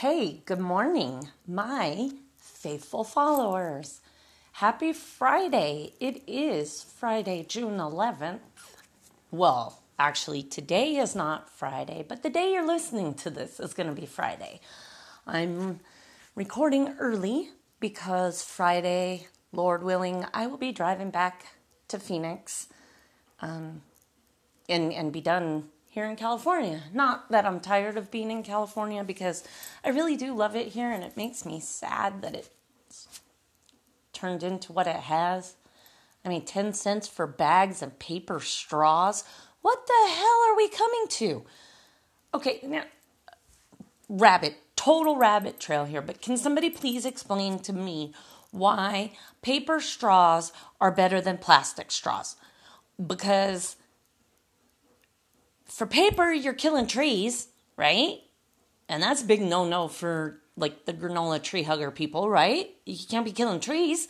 Hey, good morning, my faithful followers. Happy Friday. It is Friday, June 11th. Well, actually, today is not Friday, but the day you're listening to this is going to be Friday. I'm recording early because Friday, Lord willing, I will be driving back to Phoenix um, and, and be done here in California. Not that I'm tired of being in California because I really do love it here and it makes me sad that it's turned into what it has. I mean, 10 cents for bags of paper straws. What the hell are we coming to? Okay, now, rabbit, total rabbit trail here, but can somebody please explain to me why paper straws are better than plastic straws? Because for paper, you're killing trees, right? And that's a big no no for like the granola tree hugger people, right? You can't be killing trees.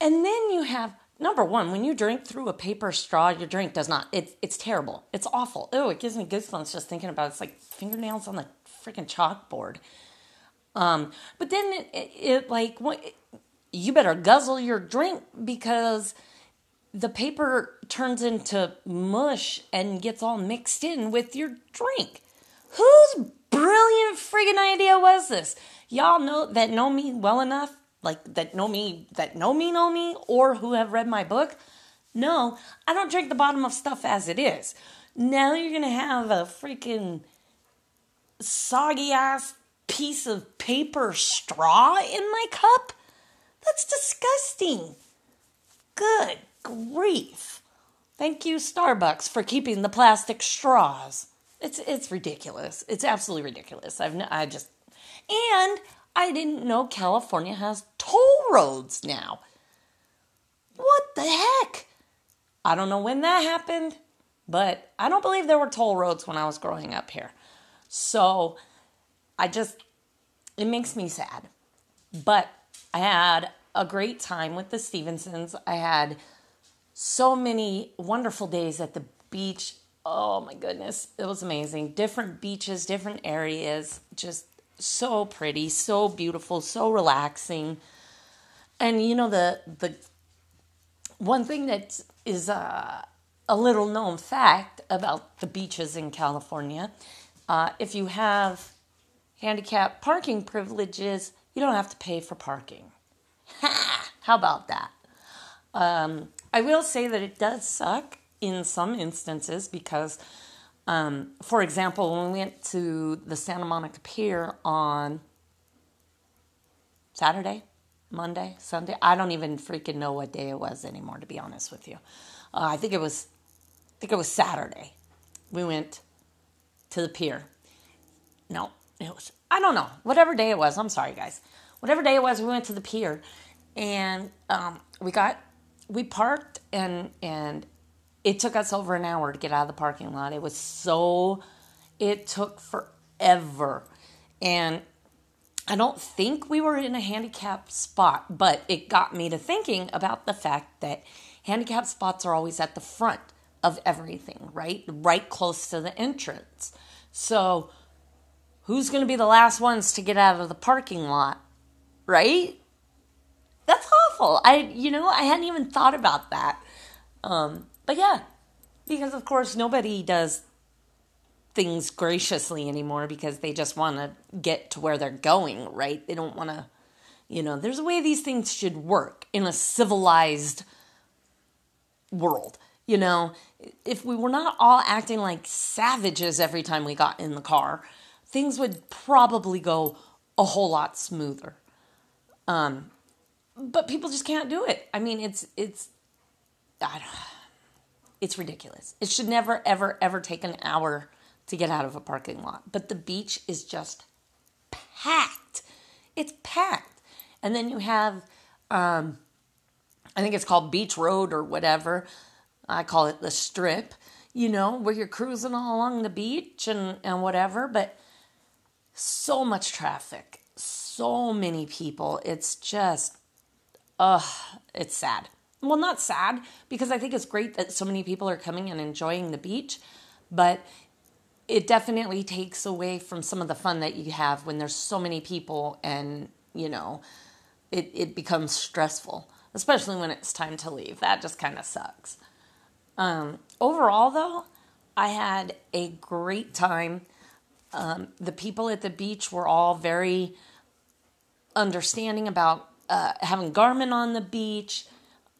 And then you have number one, when you drink through a paper straw, your drink does not. It's it's terrible. It's awful. Oh, it gives me goosebumps just thinking about it. It's like fingernails on the freaking chalkboard. Um, but then it, it, it like what, you better guzzle your drink because the paper turns into mush and gets all mixed in with your drink. Whose brilliant friggin' idea was this? Y'all know that know me well enough, like that know me, that know me, know me, or who have read my book? No, I don't drink the bottom of stuff as it is. Now you're gonna have a freaking soggy ass piece of paper straw in my cup? That's disgusting. Good grief. Thank you, Starbucks, for keeping the plastic straws. It's it's ridiculous. It's absolutely ridiculous. I've I just and I didn't know California has toll roads now. What the heck? I don't know when that happened, but I don't believe there were toll roads when I was growing up here. So I just it makes me sad. But I had a great time with the Stevensons. I had so many wonderful days at the beach. Oh my goodness, it was amazing. Different beaches, different areas, just so pretty, so beautiful, so relaxing. And you know the the one thing that is uh, a little known fact about the beaches in California, uh, if you have handicap parking privileges, you don't have to pay for parking. Ha! How about that? Um, I will say that it does suck in some instances because, um, for example, when we went to the Santa Monica Pier on Saturday, Monday, Sunday, I don't even freaking know what day it was anymore, to be honest with you. Uh, I think it was, I think it was Saturday. We went to the pier. No, it was, I don't know, whatever day it was. I'm sorry, guys. Whatever day it was, we went to the pier and um, we got we parked and and it took us over an hour to get out of the parking lot. It was so it took forever. And I don't think we were in a handicap spot, but it got me to thinking about the fact that handicap spots are always at the front of everything, right? Right close to the entrance. So, who's going to be the last ones to get out of the parking lot, right? That's awful. I, you know, I hadn't even thought about that. Um, but yeah, because of course nobody does things graciously anymore because they just want to get to where they're going, right? They don't want to, you know, there's a way these things should work in a civilized world. You know, if we were not all acting like savages every time we got in the car, things would probably go a whole lot smoother. Um, but people just can't do it. I mean, it's it's it's ridiculous. It should never ever ever take an hour to get out of a parking lot. But the beach is just packed. It's packed. And then you have um, I think it's called Beach Road or whatever. I call it the strip, you know, where you're cruising all along the beach and, and whatever, but so much traffic, so many people. It's just Ugh, it's sad. Well, not sad because I think it's great that so many people are coming and enjoying the beach, but it definitely takes away from some of the fun that you have when there's so many people and, you know, it, it becomes stressful, especially when it's time to leave. That just kind of sucks. Um, overall, though, I had a great time. Um, the people at the beach were all very understanding about uh, having Garmin on the beach,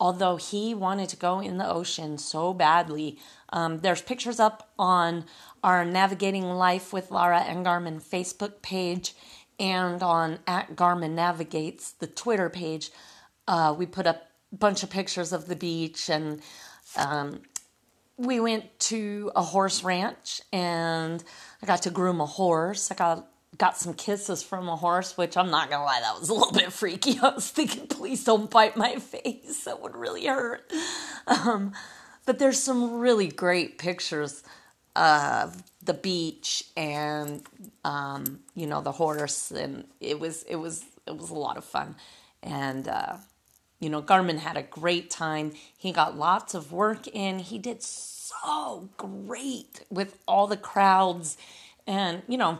although he wanted to go in the ocean so badly. Um, there's pictures up on our Navigating Life with Lara and Garmin Facebook page and on at Garmin Navigates, the Twitter page. Uh, we put up a bunch of pictures of the beach and um, we went to a horse ranch and I got to groom a horse. I got got some kisses from a horse, which I'm not gonna lie, that was a little bit freaky. I was thinking, please don't bite my face, that would really hurt. Um, but there's some really great pictures of the beach and um, you know the horse, and it was it was it was a lot of fun, and uh, you know Garmin had a great time. He got lots of work in. He did so great with all the crowds, and you know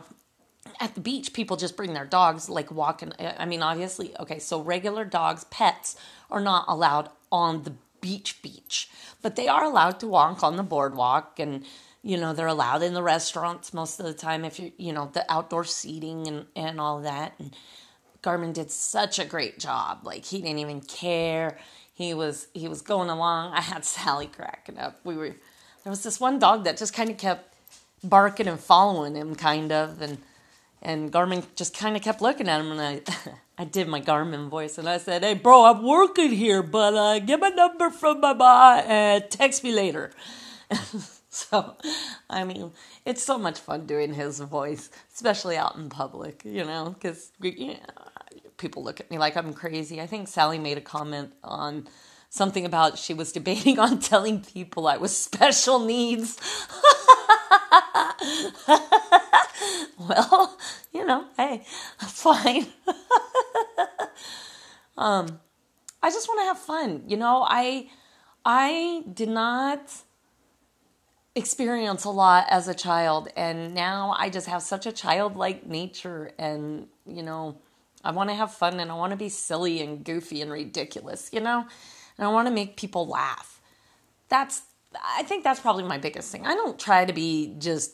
at the beach, people just bring their dogs, like walking. Uh, I mean, obviously, okay, so regular dogs, pets, are not allowed on the beach beach, but they are allowed to walk on the boardwalk and, you know, they're allowed in the restaurants most of the time if you, you know, the outdoor seating and, and all that. And Garmin did such a great job. Like, he didn't even care. He was, he was going along. I had Sally cracking up. We were, there was this one dog that just kind of kept barking and following him, kind of. And, and Garmin just kind of kept looking at him, and I, I did my Garmin voice, and I said, "Hey, bro, I'm working here, but uh, get my number from my mom and text me later." so, I mean, it's so much fun doing his voice, especially out in public, you know, because you know, people look at me like I'm crazy. I think Sally made a comment on something about she was debating on telling people I was special needs. well, you know, hey, fine. um, I just want to have fun. You know, I I did not experience a lot as a child and now I just have such a childlike nature and, you know, I want to have fun and I want to be silly and goofy and ridiculous, you know? And I want to make people laugh. That's I think that's probably my biggest thing. I don't try to be just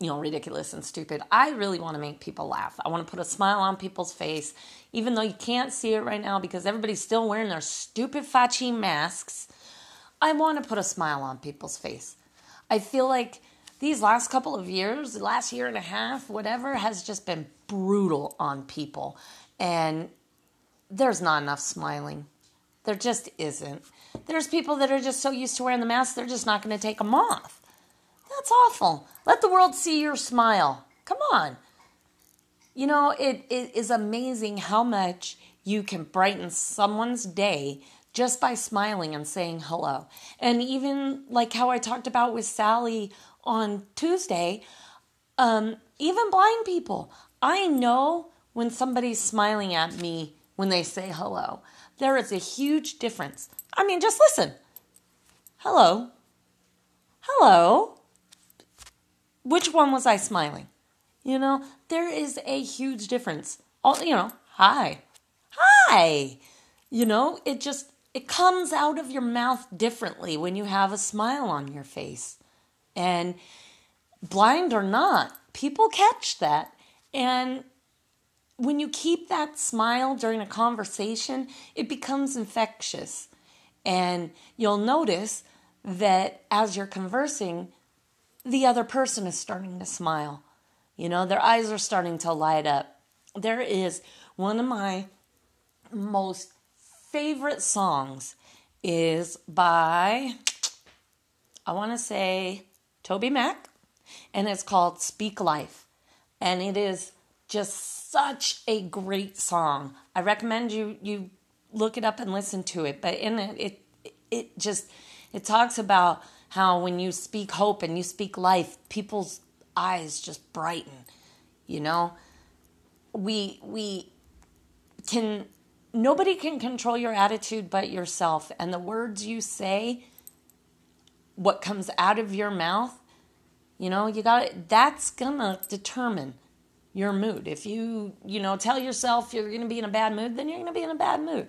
you know, ridiculous and stupid. I really want to make people laugh. I want to put a smile on people's face, even though you can't see it right now because everybody's still wearing their stupid Fauci masks. I want to put a smile on people's face. I feel like these last couple of years, last year and a half, whatever, has just been brutal on people. And there's not enough smiling. There just isn't. There's people that are just so used to wearing the mask, they're just not going to take them off. That's awful. Let the world see your smile. Come on. You know, it, it is amazing how much you can brighten someone's day just by smiling and saying hello. And even like how I talked about with Sally on Tuesday, um, even blind people, I know when somebody's smiling at me when they say hello. There is a huge difference. I mean, just listen. Hello. Hello which one was I smiling? You know, there is a huge difference. All, you know, hi. Hi. You know, it just it comes out of your mouth differently when you have a smile on your face. And blind or not, people catch that. And when you keep that smile during a conversation, it becomes infectious. And you'll notice that as you're conversing, the other person is starting to smile. You know, their eyes are starting to light up. There is one of my most favorite songs is by I want to say TobyMac and it's called Speak Life. And it is just such a great song. I recommend you you look it up and listen to it. But in it it it just it talks about how when you speak hope and you speak life, people's eyes just brighten. You know, we we can nobody can control your attitude but yourself and the words you say what comes out of your mouth You know, you got that's gonna determine your mood. If you, you know, tell yourself you're gonna be in a bad mood, then you're gonna be in a bad mood.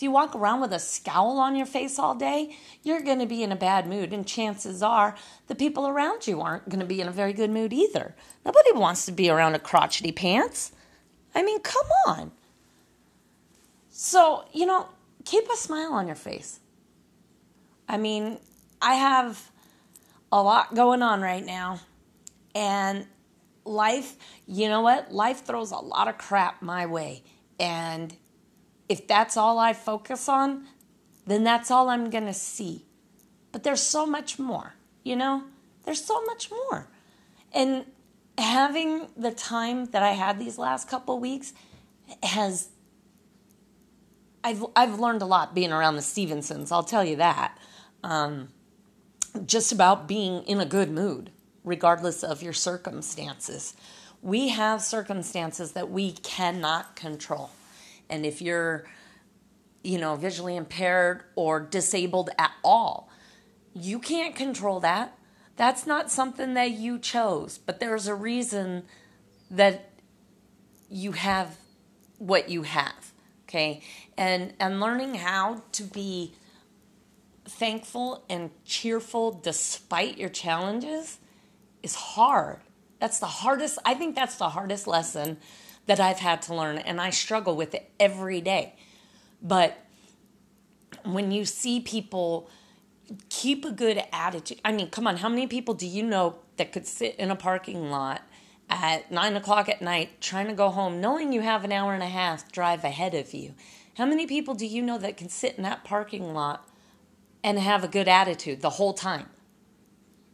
If you walk around with a scowl on your face all day, you're going to be in a bad mood, and chances are the people around you aren't going to be in a very good mood either. Nobody wants to be around a crotchety pants. I mean, come on. So, you know, keep a smile on your face. I mean, I have a lot going on right now, and life, you know what? Life throws a lot of crap my way. And if that's all I focus on, then that's all I'm going to see. But there's so much more, you know? There's so much more. And having the time that I had these last couple weeks has I've I've learned a lot being around the Stevensons, I'll tell you that. Um, just about being in a good mood, regardless of your circumstances. We have circumstances that we cannot control. And if you're, you know, visually impaired or disabled at all, you can't control that. That's not something that you chose, but there's a reason that you have what you have. Okay? And and learning how to be thankful and cheerful despite your challenges is hard. That's the hardest, I think that's the hardest lesson that I've had to learn, and I struggle with it every day. But when you see people keep a good attitude, I mean, come on, how many people do you know that could sit in a parking lot at nine o'clock at night trying to go home, knowing you have an hour and a half drive ahead of you? How many people do you know that can sit in that parking lot and have a good attitude the whole time?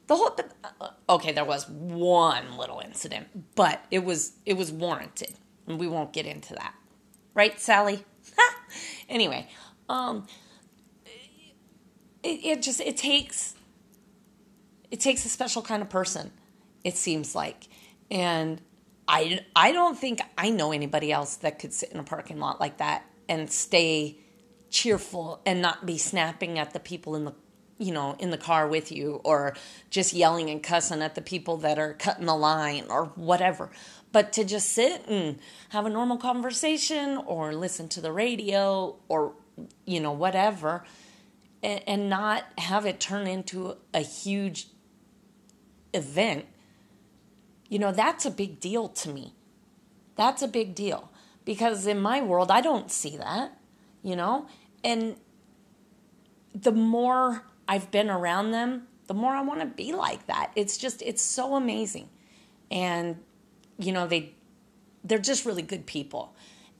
The whole uh, okay, there was one little incident, but it was it was warranted and we won't get into that. Right, Sally? anyway, um, it, it just it takes it takes a special kind of person. It seems like, and I I don't think I know anybody else that could sit in a parking lot like that and stay cheerful and not be snapping at the people in the you know in the car with you or just yelling and cussing at the people that are cutting the line or whatever. But to just sit and have a normal conversation or listen to the radio or, you know, whatever, and, and not have it turn into a huge event, you know, that's a big deal to me. That's a big deal. Because in my world, I don't see that, you know, and the more I've been around them, the more I want to be like that. It's just, it's so amazing. And you know, they they're just really good people.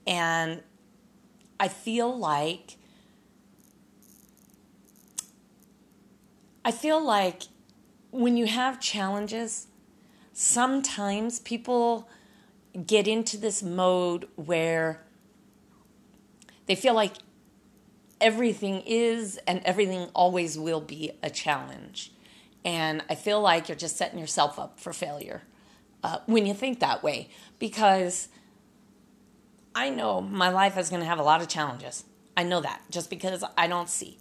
And I feel like I feel like when you have challenges, sometimes people get into this mode where they feel like everything is and everything always will be a challenge. And I feel like you're just setting yourself up for failure uh, when you think that way because I know my life is going to have a lot of challenges. I know that just because I don't see.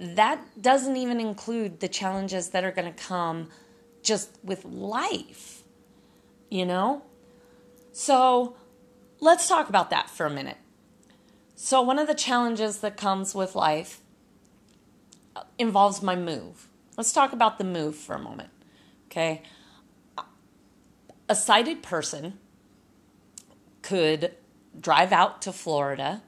That doesn't even include the challenges that are going to come just with life, you know? So let's talk about that for a minute. So, one of the challenges that comes with life uh, involves my move. Let's talk about the move for a moment, okay? a sighted person could drive out to Florida,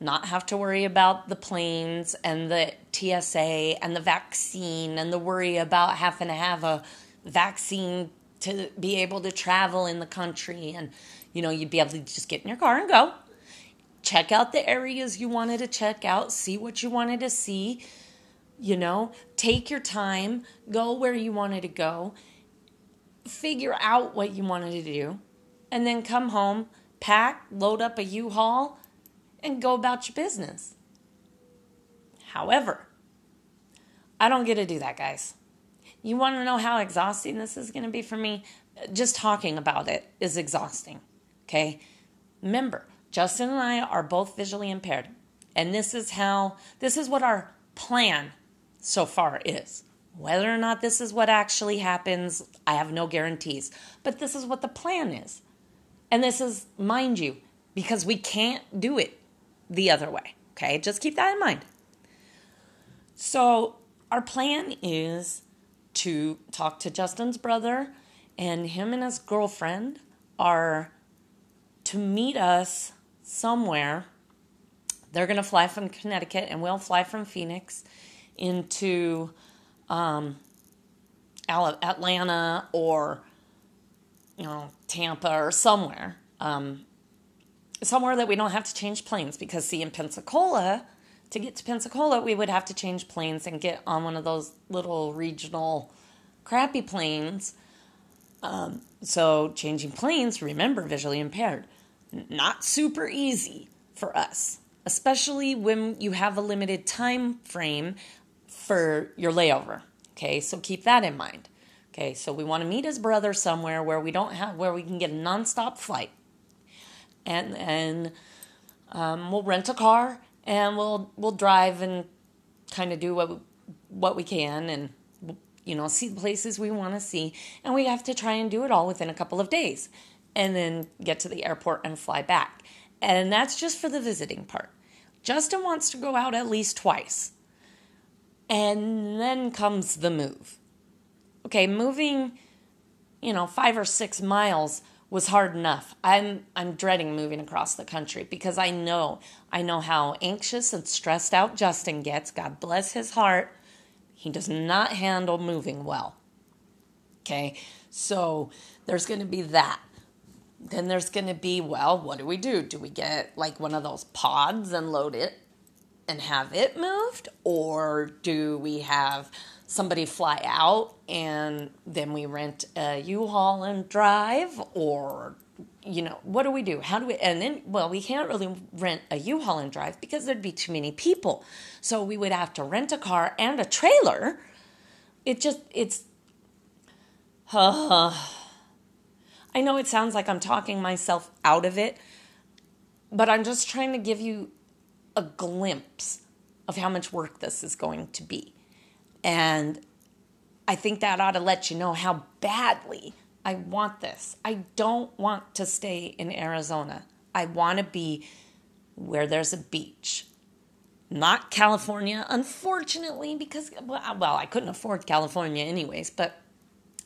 not have to worry about the planes and the TSA and the vaccine and the worry about having to have a vaccine to be able to travel in the country. And, you know, you'd be able to just get in your car and go. Check out the areas you wanted to check out, see what you wanted to see, you know, take your time, go where you wanted to go figure out what you wanted to do, and then come home, pack, load up a U Haul, and go about your business. However, I don't get to do that, guys. You want to know how exhausting this is going to be for me? Just talking about it is exhausting. Okay? Remember, Justin and I are both visually impaired. And this is how, this is what our plan so far is. Whether or not this is what actually happens, I have no guarantees. But this is what the plan is. And this is, mind you, because we can't do it the other way. Okay, just keep that in mind. So, our plan is to talk to Justin's brother, and him and his girlfriend are to meet us somewhere. They're going to fly from Connecticut, and we'll fly from Phoenix into um, Atlanta or you know Tampa or somewhere, um, somewhere that we don't have to change planes because see in Pensacola, to get to Pensacola we would have to change planes and get on one of those little regional crappy planes. Um, so changing planes, remember visually impaired, not super easy for us, especially when you have a limited time frame for your layover. Okay, so keep that in mind. Okay, so we want to meet his brother somewhere where we don't have where we can get a nonstop flight, and and um, we'll rent a car and we'll we'll drive and kind of do what what we can and you know see the places we want to see, and we have to try and do it all within a couple of days, and then get to the airport and fly back, and that's just for the visiting part. Justin wants to go out at least twice. And then comes the move. Okay, moving, you know, five or six miles was hard enough. I'm I'm dreading moving across the country because I know I know how anxious and stressed out Justin gets. God bless his heart. He does not handle moving well. Okay? So there's going to be that. Then there's going to be well, what do we do? Do we get like one of those pods and load it and have it moved? Or do we have somebody fly out and then we rent a U-Haul and drive? Or, you know, what do we do? How do we, and then, well, we can't really rent a U-Haul and drive because there'd be too many people. So we would have to rent a car and a trailer. It just, it's, uh, I know it sounds like I'm talking myself out of it, but I'm just trying to give you a glimpse of how much work this is going to be. And I think that ought to let you know how badly I want this. I don't want to stay in Arizona. I want to be where there's a beach. Not California, unfortunately, because, well, I couldn't afford California anyways, but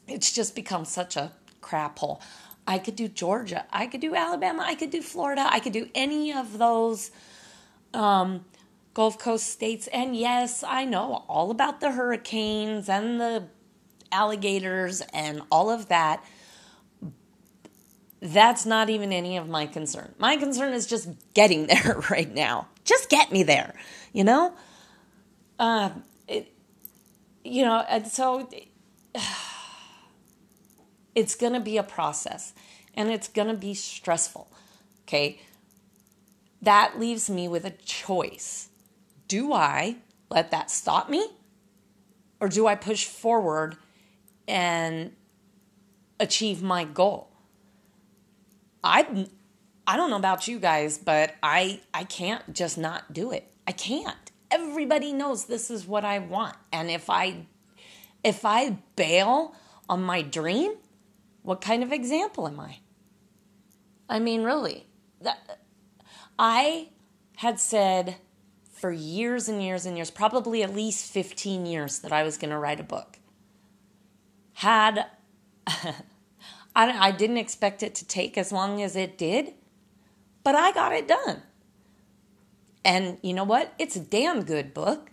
it's just become such a crap hole. I could do Georgia. I could do Alabama. I could do Florida. I could do any of those um, Gulf Coast states. And yes, I know all about the hurricanes and the alligators and all of that. That's not even any of my concern. My concern is just getting there right now. Just get me there, you know? Uh, it, you know, and so it's going to be a process and it's going to be stressful. Okay that leaves me with a choice. Do I let that stop me? Or do I push forward and achieve my goal? I I don't know about you guys, but I I can't just not do it. I can't. Everybody knows this is what I want. And if I if I bail on my dream, what kind of example am I? I mean, really. That I had said for years and years and years, probably at least 15 years, that I was going to write a book. Had I, I didn't expect it to take as long as it did, but I got it done. And you know what? It's a damn good book,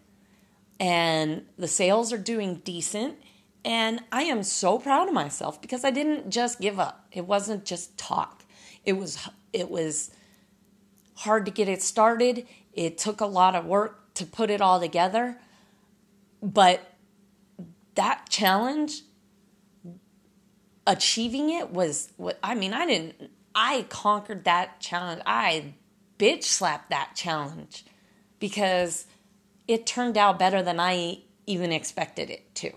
and the sales are doing decent. And I am so proud of myself because I didn't just give up. It wasn't just talk. It was it was hard to get it started. It took a lot of work to put it all together. But that challenge, achieving it was what I mean, I didn't, I conquered that challenge. I bitch slapped that challenge because it turned out better than I even expected it to.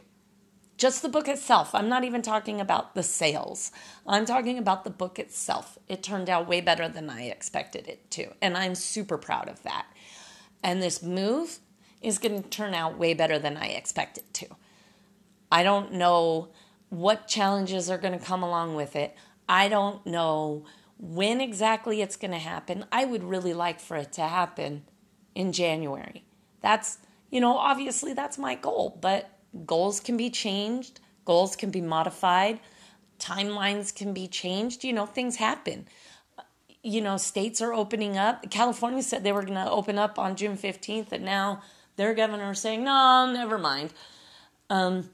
Just the book itself. I'm not even talking about the sales. I'm talking about the book itself. It turned out way better than I expected it to. And I'm super proud of that. And this move is going to turn out way better than I expected it to. I don't know what challenges are going to come along with it. I don't know when exactly it's going to happen. I would really like for it to happen in January. That's, you know, obviously that's my goal, but goals can be changed, goals can be modified, timelines can be changed, you know, things happen. You know, states are opening up. California said they were going to open up on June 15th, and now their governor is saying, no, never mind. Um,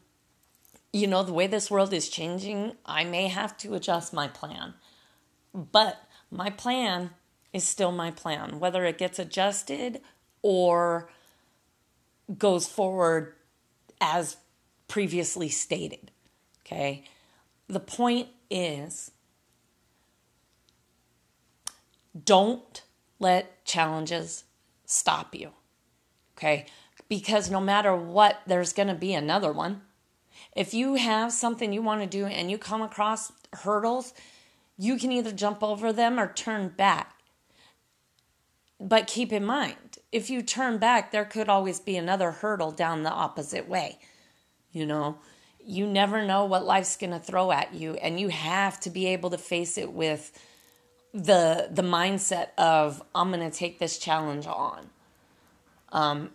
you know, the way this world is changing, I may have to adjust my plan. But my plan is still my plan, whether it gets adjusted or goes forward as previously stated. Okay. The point is don't let challenges stop you. Okay. Because no matter what, there's going to be another one. If you have something you want to do and you come across hurdles, you can either jump over them or turn back. But keep in mind, if you turn back, there could always be another hurdle down the opposite way. You know, you never know what life's going to throw at you and you have to be able to face it with the the mindset of I'm going to take this challenge on. Um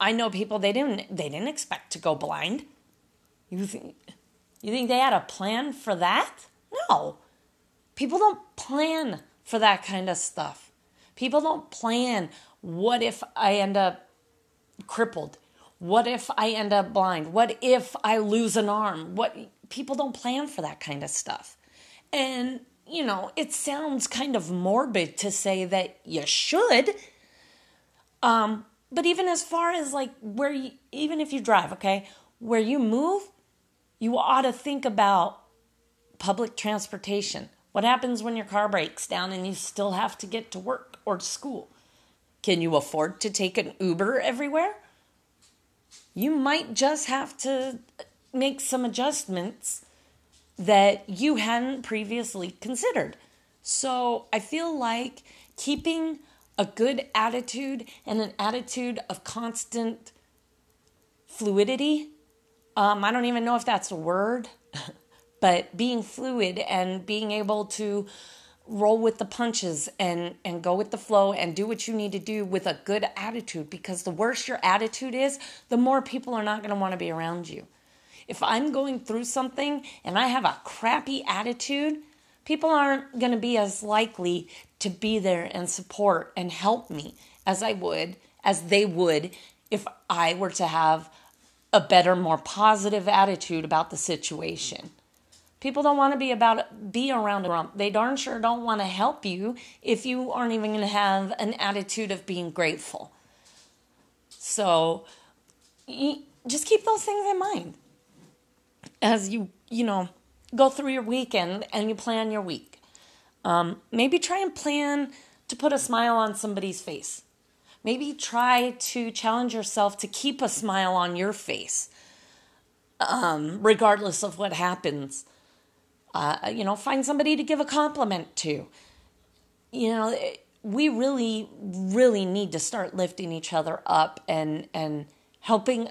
I know people they didn't they didn't expect to go blind. You think you think they had a plan for that? No. People don't plan for that kind of stuff. People don't plan what if I end up crippled? What if I end up blind? What if I lose an arm? What people don't plan for that kind of stuff. And you know, it sounds kind of morbid to say that you should. Um, but even as far as like where you, even if you drive, okay, where you move, you ought to think about public transportation. What happens when your car breaks down and you still have to get to work or school? Can you afford to take an Uber everywhere? You might just have to make some adjustments that you hadn't previously considered. So I feel like keeping a good attitude and an attitude of constant fluidity. Um, I don't even know if that's a word. but being fluid and being able to roll with the punches and and go with the flow and do what you need to do with a good attitude because the worse your attitude is the more people are not going to want to be around you. If i'm going through something and i have a crappy attitude people aren't going to be as likely to be there and support and help me as i would as they would if i were to have a better more positive attitude about the situation People don't want to be about be around a grump. They darn sure don't want to help you if you aren't even going to have an attitude of being grateful. So just keep those things in mind as you you know go through your weekend and you plan your week. Um, maybe try and plan to put a smile on somebody's face. Maybe try to challenge yourself to keep a smile on your face, um, regardless of what happens. Uh, you know, find somebody to give a compliment to. You know, we really, really need to start lifting each other up and and helping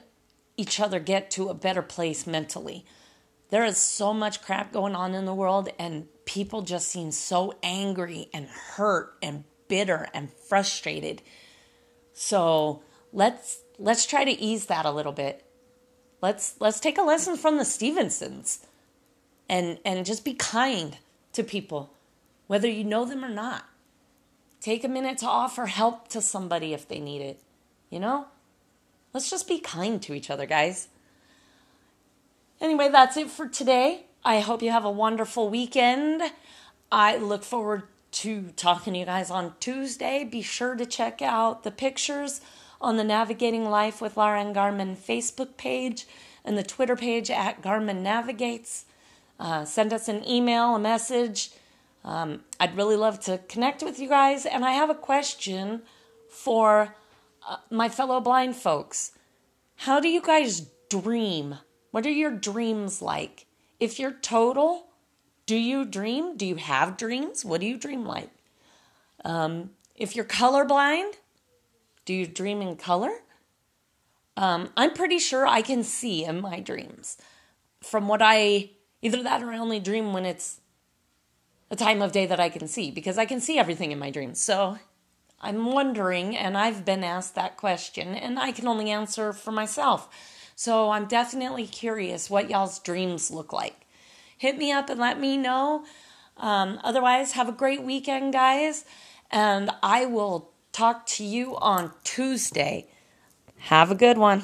each other get to a better place mentally. There is so much crap going on in the world, and people just seem so angry and hurt and bitter and frustrated. So let's let's try to ease that a little bit. Let's let's take a lesson from the Stevensons and and just be kind to people whether you know them or not. Take a minute to offer help to somebody if they need it you know? Let's just be kind to each other guys. Anyway that's it for today. I hope you have a wonderful weekend. I look forward to talking to you guys on tuesday. Be sure to check out the pictures on the navigating life with lauren Garmin facebook page and the twitter page at Garmin navigates uh, send us an email, a message. Um, I'd really love to connect with you guys. And I have a question for uh, my fellow blind folks. How do you guys dream? What are your dreams like? If you're total, do you dream? Do you have dreams? What do you dream like? Um, if you're colorblind, do you dream in color? Um, I'm pretty sure I can see in my dreams. From what I either that or I only dream when it's a time of day that I can see because I can see everything in my dreams. So I'm wondering, and I've been asked that question, and I can only answer for myself. So I'm definitely curious what y'all's dreams look like. Hit me up and let me know. Um, otherwise, have a great weekend, guys, and I will talk to you on Tuesday. Have a good one.